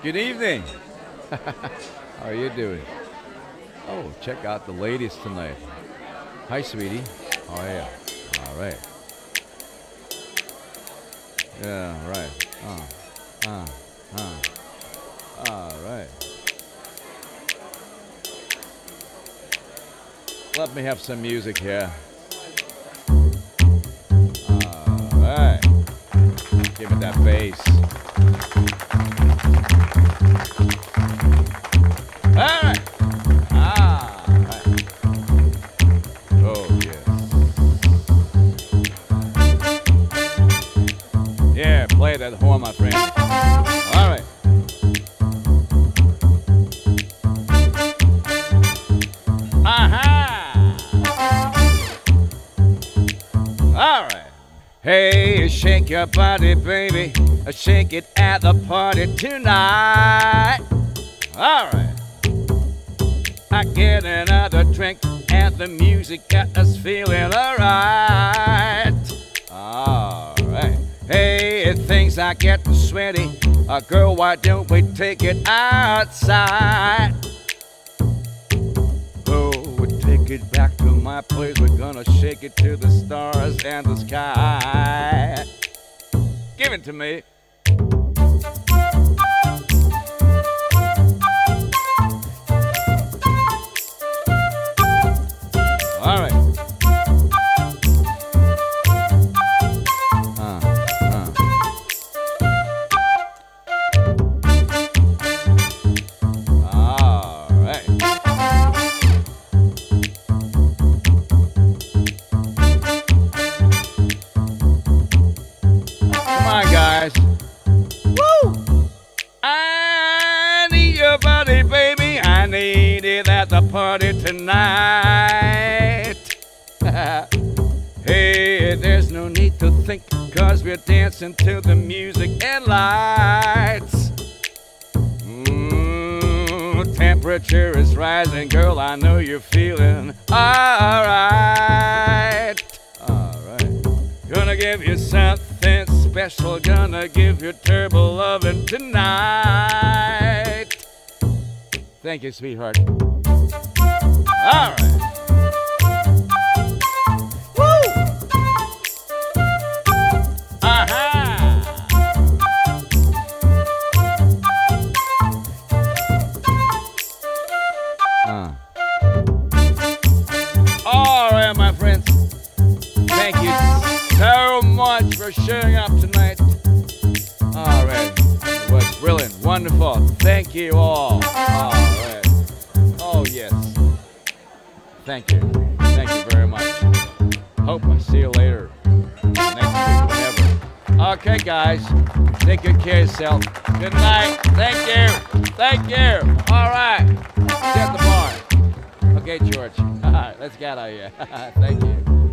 Good evening. How are you doing? Oh, check out the ladies tonight. Hi, sweetie. How are you? All right. Yeah, right. Uh, uh, uh. All right. Let me have some music here. All right. Give me that bass. All. Ah. right. Oh yes. Yeah, play that horn, my friend. All right. Aha! All right. Hey, shake your body, baby. Shake it at the party tonight. All right. I get another drink and the music got us feeling alright. Alright. Hey, if things are getting sweaty. Girl, why don't we take it outside? Oh, we take it back my place. We're gonna shake it to the stars and the sky. Give it to me. I need your body, baby. I need it at the party tonight. hey, there's no need to think, cause we're dancing to the music and lights. Mm, temperature is rising, girl. I know you're feeling alright. Alright. Gonna give you something special. Gonna give you turbo loving tonight. Thank you, sweetheart. All right. Woo! Aha! All right, my friends. Thank you so much for showing up tonight. All right. Wonderful. Thank you all. All right. Oh, yes. Thank you. Thank you very much. Hope I see you later. Next week, whenever. Okay, guys. Take good care of yourself. Good night. Thank you. Thank you. All right. See you at the bar. Okay, George. All right. Let's get out of here. Thank you.